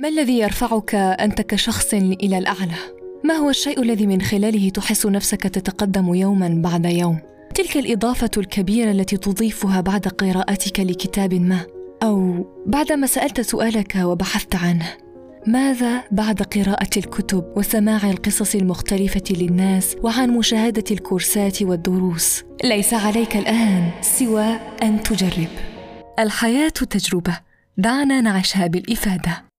ما الذي يرفعك أنت كشخص إلى الأعلى؟ ما هو الشيء الذي من خلاله تحس نفسك تتقدم يوما بعد يوم؟ تلك الإضافة الكبيرة التي تضيفها بعد قراءتك لكتاب ما أو بعدما سألت سؤالك وبحثت عنه ماذا بعد قراءة الكتب وسماع القصص المختلفة للناس وعن مشاهدة الكورسات والدروس؟ ليس عليك الآن سوى أن تجرب. الحياة تجربة دعنا نعيشها بالإفادة.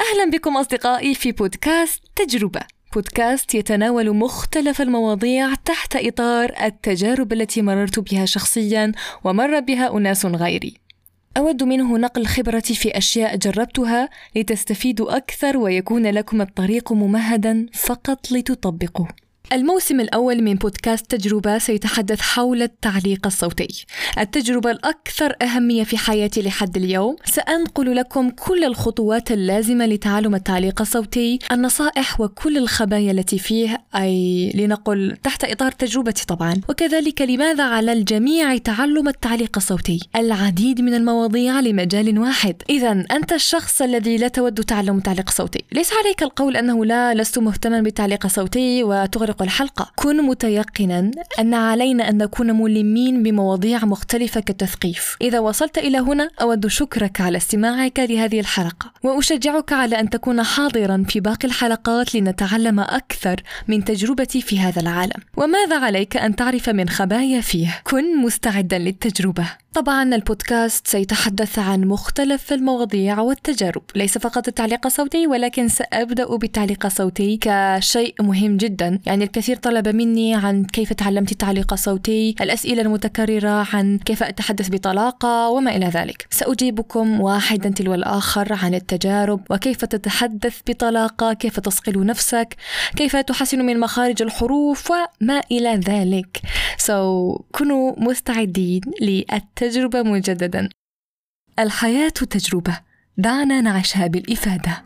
أهلا بكم أصدقائي في بودكاست تجربة. بودكاست يتناول مختلف المواضيع تحت إطار التجارب التي مررت بها شخصيا ومر بها أناس غيري. أود منه نقل خبرتي في أشياء جربتها لتستفيدوا أكثر ويكون لكم الطريق ممهدا فقط لتطبقوا الموسم الأول من بودكاست تجربة سيتحدث حول التعليق الصوتي. التجربة الأكثر أهمية في حياتي لحد اليوم. سأنقل لكم كل الخطوات اللازمة لتعلم التعليق الصوتي النصائح وكل الخبايا التي فيه أي لنقل تحت إطار تجربتي طبعا. وكذلك لماذا على الجميع تعلم التعليق الصوتي؟ العديد من المواضيع لمجال واحد. إذا أنت الشخص الذي لا تود تعلم التعليق الصوتي ليس عليك القول أنه لا لست مهتما بالتعليق الصوتي وتغرق سابق الحلقة كن متيقنا أن علينا أن نكون ملمين بمواضيع مختلفة كالتثقيف. إذا وصلت إلى هنا أود شكرك على استماعك لهذه الحلقة. وأشجعك على أن تكون حاضرا في باقي الحلقات لنتعلم أكثر من تجربتي في هذا العالم. وماذا عليك أن تعرف من خبايا فيه؟ كن مستعدا للتجربة. طبعا البودكاست سيتحدث عن مختلف المواضيع والتجارب. ليس فقط التعليق الصوتي ولكن سأبدأ بالتعليق الصوتي كشيء مهم جدا. يعني الكثير طلب مني عن كيف تعلمت التعليق الصوتي الأسئلة المتكررة عن كيف أتحدث بطلاقة وما إلى ذلك. سأجيبكم واحدا تلو الآخر عن التجارب وكيف تتحدث بطلاقة كيف تصقل نفسك كيف تحسن من مخارج الحروف وما إلى ذلك. So كونوا مستعدين للتجربة التجربة مجددا. الحياة تجربة دعنا نعيشها بالإفادة.